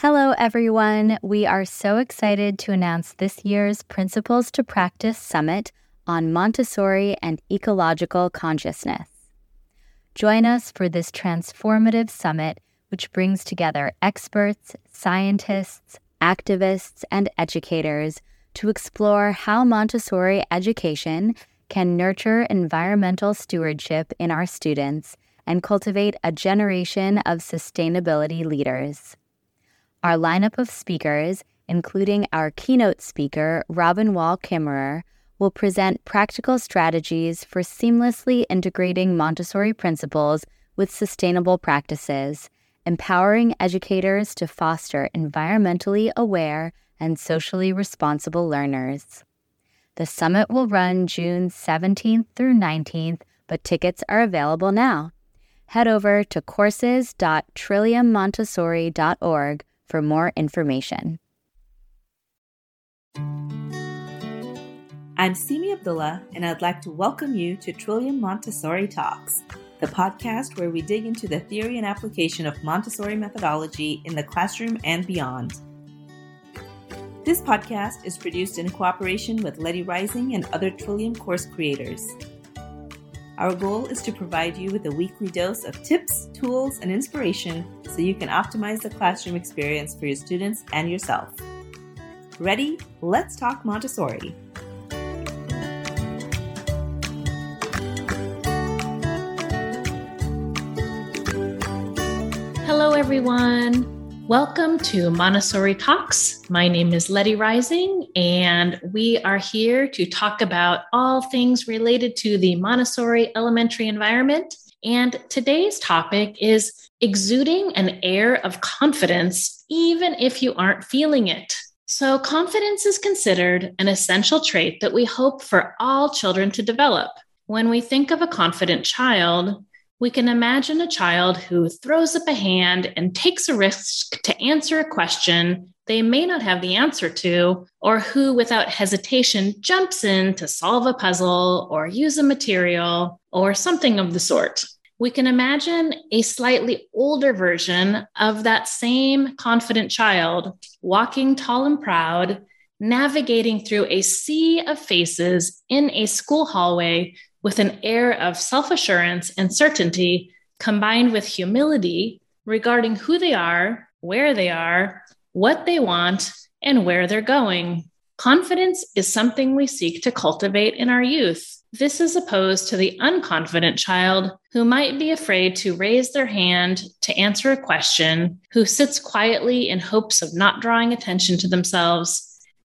Hello, everyone. We are so excited to announce this year's Principles to Practice Summit on Montessori and Ecological Consciousness. Join us for this transformative summit, which brings together experts, scientists, activists, and educators to explore how Montessori education can nurture environmental stewardship in our students and cultivate a generation of sustainability leaders. Our lineup of speakers, including our keynote speaker, Robin Wall Kimmerer, will present practical strategies for seamlessly integrating Montessori principles with sustainable practices, empowering educators to foster environmentally aware and socially responsible learners. The summit will run June 17th through 19th, but tickets are available now. Head over to courses.trilliummontessori.org for more information. I'm Seemi Abdullah, and I'd like to welcome you to Trillium Montessori Talks, the podcast where we dig into the theory and application of Montessori methodology in the classroom and beyond. This podcast is produced in cooperation with Letty Rising and other Trillium course creators. Our goal is to provide you with a weekly dose of tips, tools, and inspiration so you can optimize the classroom experience for your students and yourself. Ready? Let's talk Montessori. Hello, everyone. Welcome to Montessori Talks. My name is Letty Rising, and we are here to talk about all things related to the Montessori elementary environment. And today's topic is exuding an air of confidence, even if you aren't feeling it. So, confidence is considered an essential trait that we hope for all children to develop. When we think of a confident child, we can imagine a child who throws up a hand and takes a risk to answer a question they may not have the answer to, or who, without hesitation, jumps in to solve a puzzle or use a material or something of the sort. We can imagine a slightly older version of that same confident child walking tall and proud, navigating through a sea of faces in a school hallway with an air of self assurance and certainty combined with humility regarding who they are, where they are, what they want, and where they're going. Confidence is something we seek to cultivate in our youth. This is opposed to the unconfident child who might be afraid to raise their hand to answer a question, who sits quietly in hopes of not drawing attention to themselves,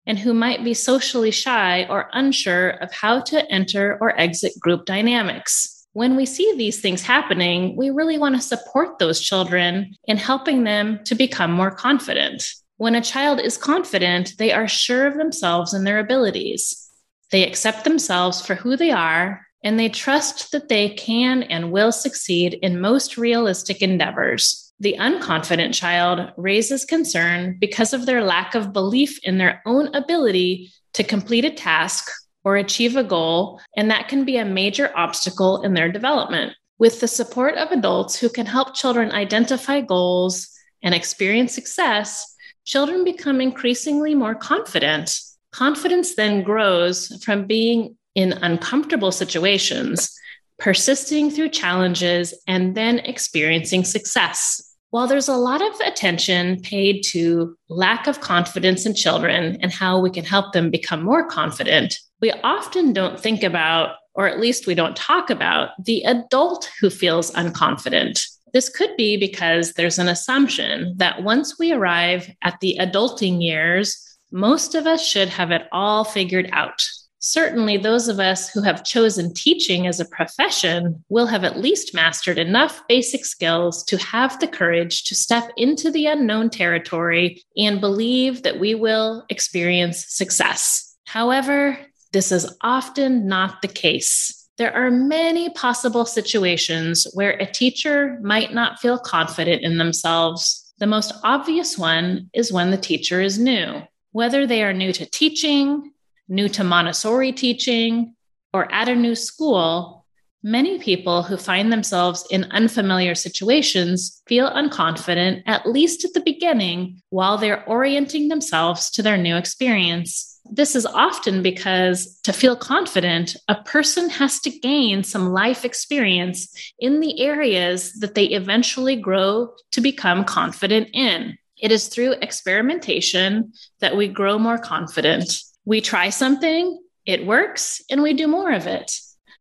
and who might be socially shy or unsure of how to enter or exit group dynamics. When we see these things happening, we really want to support those children in helping them to become more confident. When a child is confident, they are sure of themselves and their abilities. They accept themselves for who they are, and they trust that they can and will succeed in most realistic endeavors. The unconfident child raises concern because of their lack of belief in their own ability to complete a task or achieve a goal, and that can be a major obstacle in their development. With the support of adults who can help children identify goals and experience success, children become increasingly more confident. Confidence then grows from being in uncomfortable situations, persisting through challenges, and then experiencing success. While there's a lot of attention paid to lack of confidence in children and how we can help them become more confident, we often don't think about, or at least we don't talk about, the adult who feels unconfident. This could be because there's an assumption that once we arrive at the adulting years, most of us should have it all figured out certainly those of us who have chosen teaching as a profession will have at least mastered enough basic skills to have the courage to step into the unknown territory and believe that we will experience success. However, this is often not the case. There are many possible situations where a teacher might not feel confident in themselves. The most obvious one is when the teacher is new. Whether they are new to teaching, new to Montessori teaching, or at a new school, Many people who find themselves in unfamiliar situations feel unconfident, at least at the beginning, while they're orienting themselves to their new experience. This is often because to feel confident, a person has to gain some life experience in the areas that they eventually grow to become confident in. It is through experimentation that we grow more confident. We try something, it works, and we do more of it.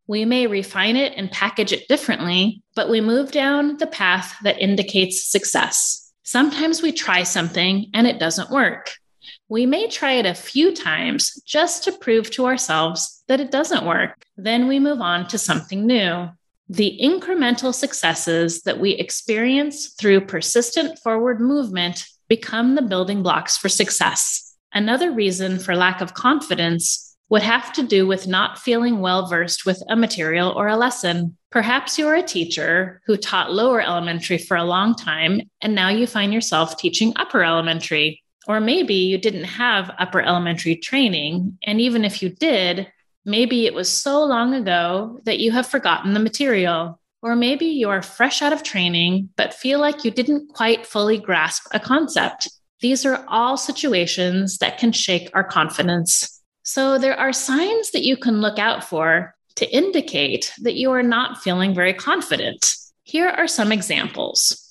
We may refine it and package it differently, but we move down the path that indicates success. Sometimes we try something and it doesn't work. We may try it a few times just to prove to ourselves that it doesn't work. Then we move on to something new. The incremental successes that we experience through persistent forward movement become the building blocks for success. Another reason for lack of confidence would have to do with not feeling well versed with a material or a lesson. Perhaps you're a teacher who taught lower elementary for a long time, and now you find yourself teaching upper elementary. Or maybe you didn't have upper elementary training, and even if you did, maybe it was so long ago that you have forgotten the material. Or maybe you are fresh out of training, but feel like you didn't quite fully grasp a concept. These are all situations that can shake our confidence. So there are signs that you can look out for to indicate that you are not feeling very confident. Here are some examples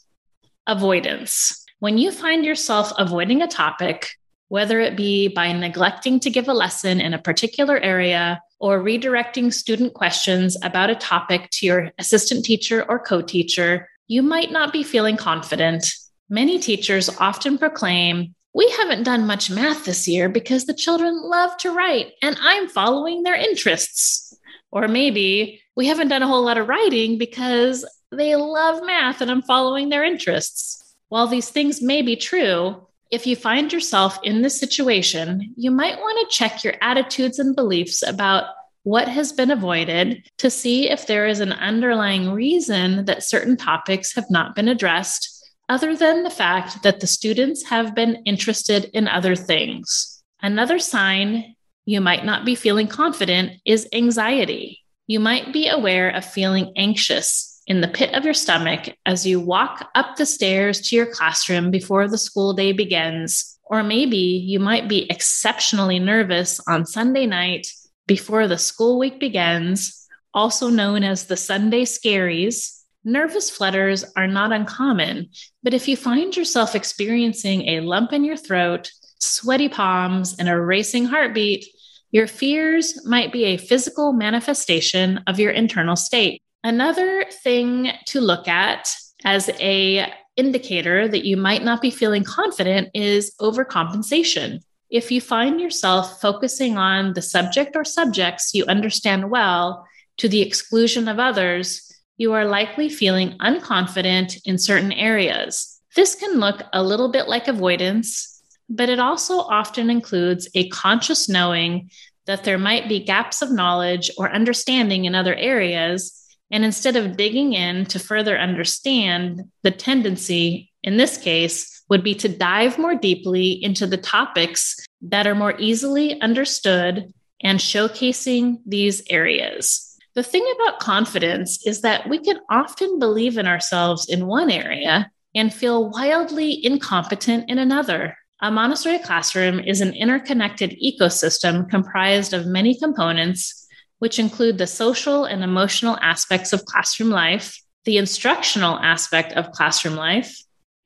avoidance. When you find yourself avoiding a topic, whether it be by neglecting to give a lesson in a particular area or redirecting student questions about a topic to your assistant teacher or co teacher, you might not be feeling confident. Many teachers often proclaim we haven't done much math this year because the children love to write and I'm following their interests. Or maybe we haven't done a whole lot of writing because they love math and I'm following their interests. While these things may be true, if you find yourself in this situation, you might want to check your attitudes and beliefs about what has been avoided to see if there is an underlying reason that certain topics have not been addressed other than the fact that the students have been interested in other things. Another sign you might not be feeling confident is anxiety. You might be aware of feeling anxious in the pit of your stomach as you walk up the stairs to your classroom before the school day begins. Or maybe you might be exceptionally nervous on Sunday night before the school week begins, also known as the Sunday scaries, Nervous flutters are not uncommon, but if you find yourself experiencing a lump in your throat, sweaty palms, and a racing heartbeat, your fears might be a physical manifestation of your internal state. Another thing to look at as a indicator that you might not be feeling confident is overcompensation. If you find yourself focusing on the subject or subjects you understand well to the exclusion of others, you are likely feeling unconfident in certain areas. This can look a little bit like avoidance, but it also often includes a conscious knowing that there might be gaps of knowledge or understanding in other areas. And instead of digging in to further understand, the tendency in this case would be to dive more deeply into the topics that are more easily understood and showcasing these areas. The thing about confidence is that we can often believe in ourselves in one area and feel wildly incompetent in another. A Montessori classroom is an interconnected ecosystem comprised of many components, which include the social and emotional aspects of classroom life, the instructional aspect of classroom life,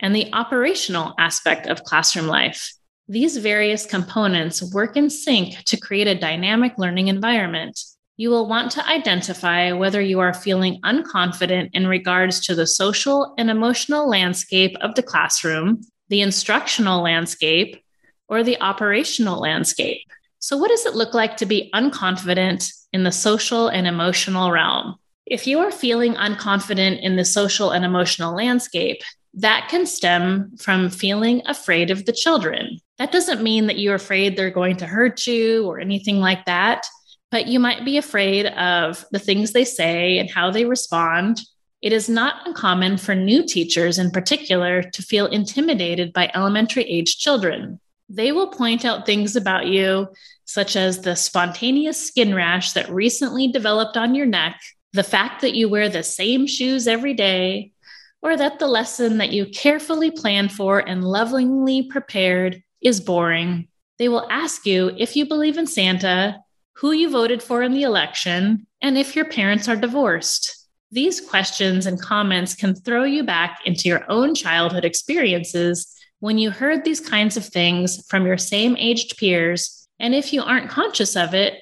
and the operational aspect of classroom life. These various components work in sync to create a dynamic learning environment you will want to identify whether you are feeling unconfident in regards to the social and emotional landscape of the classroom, the instructional landscape, or the operational landscape. So, what does it look like to be unconfident in the social and emotional realm? If you are feeling unconfident in the social and emotional landscape, that can stem from feeling afraid of the children. That doesn't mean that you're afraid they're going to hurt you or anything like that but you might be afraid of the things they say and how they respond. It is not uncommon for new teachers in particular to feel intimidated by elementary age children. They will point out things about you, such as the spontaneous skin rash that recently developed on your neck, the fact that you wear the same shoes every day, or that the lesson that you carefully planned for and lovingly prepared is boring. They will ask you if you believe in Santa, who you voted for in the election, and if your parents are divorced. These questions and comments can throw you back into your own childhood experiences when you heard these kinds of things from your same aged peers. And if you aren't conscious of it,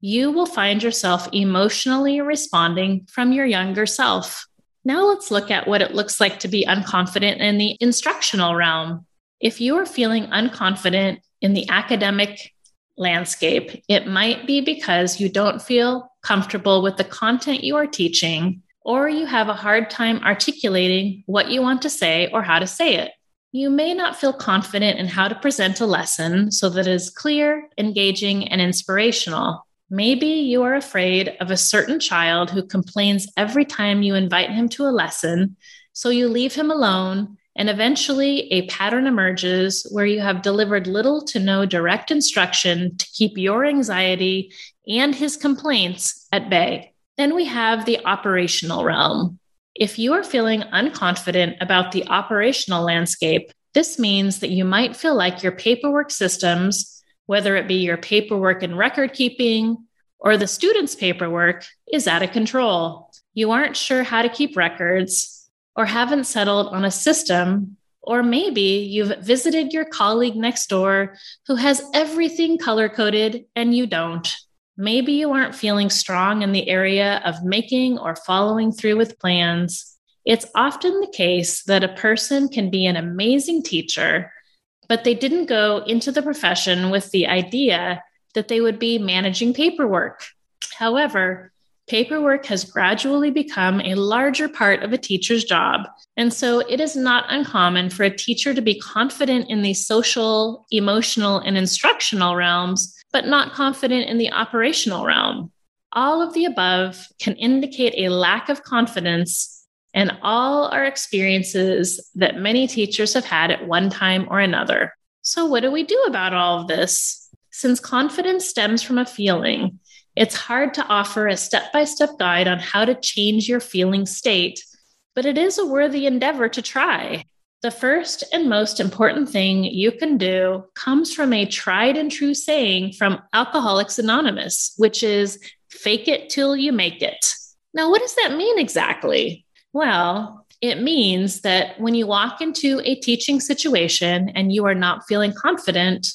you will find yourself emotionally responding from your younger self. Now let's look at what it looks like to be unconfident in the instructional realm. If you are feeling unconfident in the academic landscape, it might be because you don't feel comfortable with the content you are teaching, or you have a hard time articulating what you want to say or how to say it. You may not feel confident in how to present a lesson so that it is clear, engaging, and inspirational. Maybe you are afraid of a certain child who complains every time you invite him to a lesson, so you leave him alone, and eventually a pattern emerges where you have delivered little to no direct instruction to keep your anxiety and his complaints at bay. Then we have the operational realm. If you are feeling unconfident about the operational landscape, this means that you might feel like your paperwork systems whether it be your paperwork and record keeping or the student's paperwork, is out of control. You aren't sure how to keep records or haven't settled on a system, or maybe you've visited your colleague next door who has everything color coded and you don't. Maybe you aren't feeling strong in the area of making or following through with plans. It's often the case that a person can be an amazing teacher but they didn't go into the profession with the idea that they would be managing paperwork. However, paperwork has gradually become a larger part of a teacher's job. And so it is not uncommon for a teacher to be confident in the social, emotional, and instructional realms, but not confident in the operational realm. All of the above can indicate a lack of confidence and all are experiences that many teachers have had at one time or another. So, what do we do about all of this? Since confidence stems from a feeling, it's hard to offer a step by step guide on how to change your feeling state, but it is a worthy endeavor to try. The first and most important thing you can do comes from a tried and true saying from Alcoholics Anonymous, which is fake it till you make it. Now, what does that mean exactly? Well, it means that when you walk into a teaching situation and you are not feeling confident,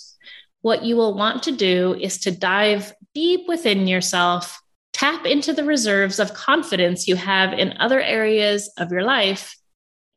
what you will want to do is to dive deep within yourself, tap into the reserves of confidence you have in other areas of your life,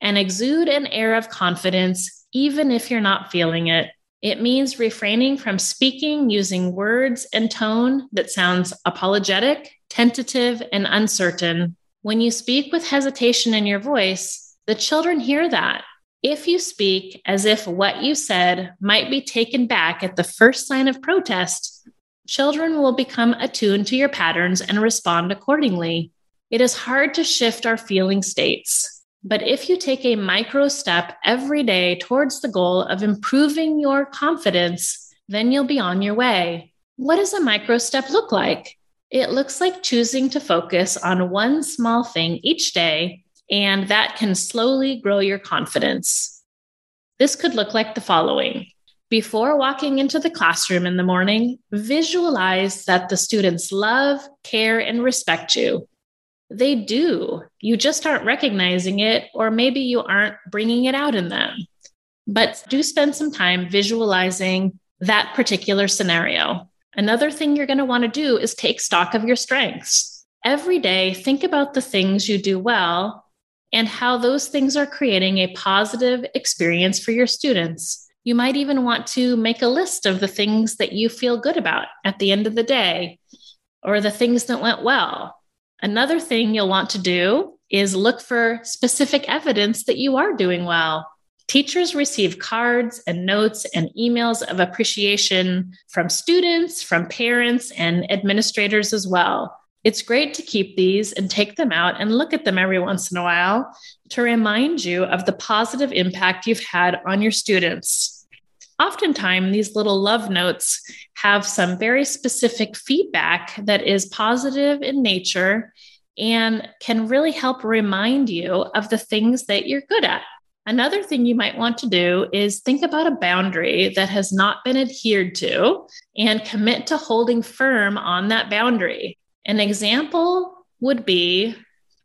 and exude an air of confidence, even if you're not feeling it. It means refraining from speaking using words and tone that sounds apologetic, tentative, and uncertain. When you speak with hesitation in your voice, the children hear that. If you speak as if what you said might be taken back at the first sign of protest, children will become attuned to your patterns and respond accordingly. It is hard to shift our feeling states. But if you take a micro step every day towards the goal of improving your confidence, then you'll be on your way. What does a micro step look like? It looks like choosing to focus on one small thing each day, and that can slowly grow your confidence. This could look like the following. Before walking into the classroom in the morning, visualize that the students love, care, and respect you. They do. You just aren't recognizing it, or maybe you aren't bringing it out in them. But do spend some time visualizing that particular scenario. Another thing you're going to want to do is take stock of your strengths. Every day, think about the things you do well and how those things are creating a positive experience for your students. You might even want to make a list of the things that you feel good about at the end of the day or the things that went well. Another thing you'll want to do is look for specific evidence that you are doing well. Teachers receive cards and notes and emails of appreciation from students, from parents, and administrators as well. It's great to keep these and take them out and look at them every once in a while to remind you of the positive impact you've had on your students. Oftentimes, these little love notes have some very specific feedback that is positive in nature and can really help remind you of the things that you're good at. Another thing you might want to do is think about a boundary that has not been adhered to and commit to holding firm on that boundary. An example would be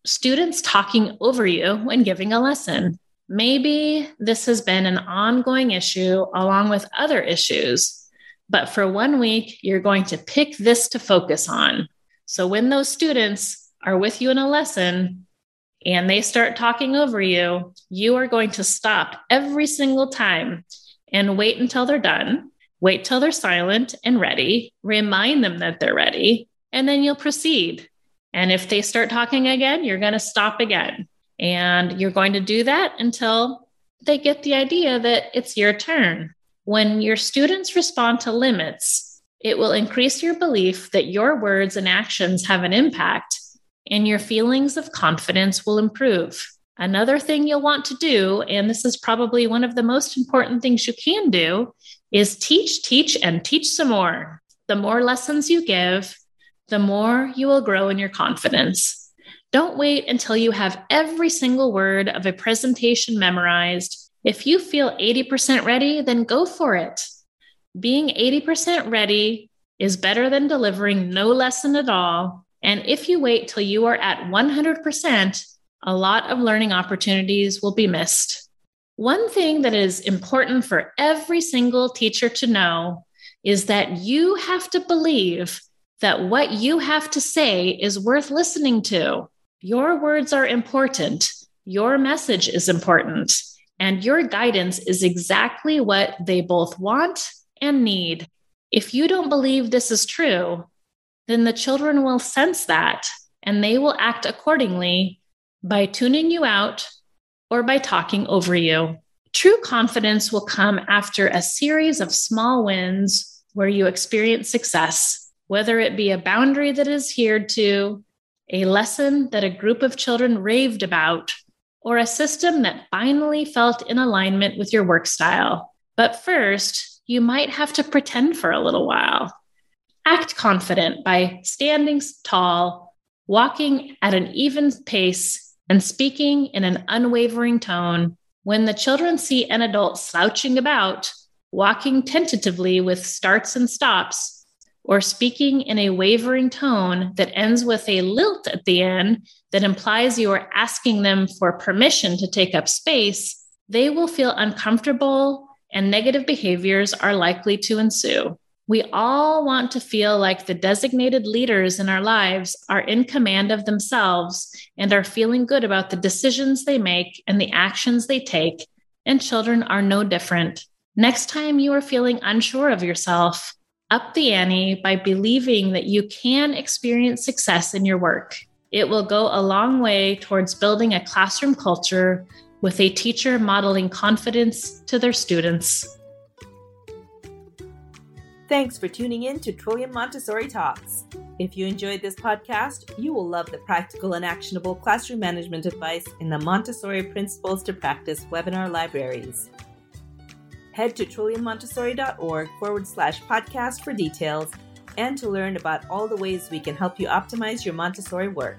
students talking over you when giving a lesson. Maybe this has been an ongoing issue along with other issues, but for one week, you're going to pick this to focus on. So when those students are with you in a lesson and they start talking over you, you are going to stop every single time and wait until they're done. Wait till they're silent and ready, remind them that they're ready, and then you'll proceed. And if they start talking again, you're going to stop again. And you're going to do that until they get the idea that it's your turn. When your students respond to limits, it will increase your belief that your words and actions have an impact, and your feelings of confidence will improve. Another thing you'll want to do, and this is probably one of the most important things you can do, is teach, teach, and teach some more. The more lessons you give, the more you will grow in your confidence. Don't wait until you have every single word of a presentation memorized. If you feel 80% ready, then go for it. Being 80% ready is better than delivering no lesson at all. And if you wait till you are at 100%, a lot of learning opportunities will be missed. One thing that is important for every single teacher to know is that you have to believe that what you have to say is worth listening to. Your words are important, your message is important, and your guidance is exactly what they both want and need. If you don't believe this is true, then the children will sense that and they will act accordingly by tuning you out or by talking over you. True confidence will come after a series of small wins where you experience success, whether it be a boundary that is adhered to, a lesson that a group of children raved about, or a system that finally felt in alignment with your work style. But first, you might have to pretend for a little while. Act confident by standing tall, walking at an even pace, and speaking in an unwavering tone. When the children see an adult slouching about, walking tentatively with starts and stops, or speaking in a wavering tone that ends with a lilt at the end that implies you are asking them for permission to take up space, they will feel uncomfortable and negative behaviors are likely to ensue. We all want to feel like the designated leaders in our lives are in command of themselves and are feeling good about the decisions they make and the actions they take, and children are no different. Next time you are feeling unsure of yourself, up the ante by believing that you can experience success in your work. It will go a long way towards building a classroom culture with a teacher modeling confidence to their students. Thanks for tuning in to Trillium Montessori Talks. If you enjoyed this podcast, you will love the practical and actionable classroom management advice in the Montessori Principles to Practice webinar libraries. Head to trilliummontessori.org forward slash podcast for details and to learn about all the ways we can help you optimize your Montessori work.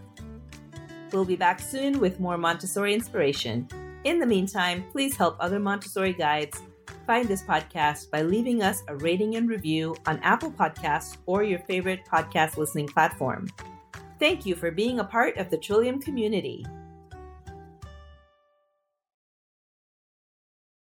We'll be back soon with more Montessori inspiration. In the meantime, please help other Montessori guides find this podcast by leaving us a rating and review on Apple Podcasts or your favorite podcast listening platform. Thank you for being a part of the Trillium community.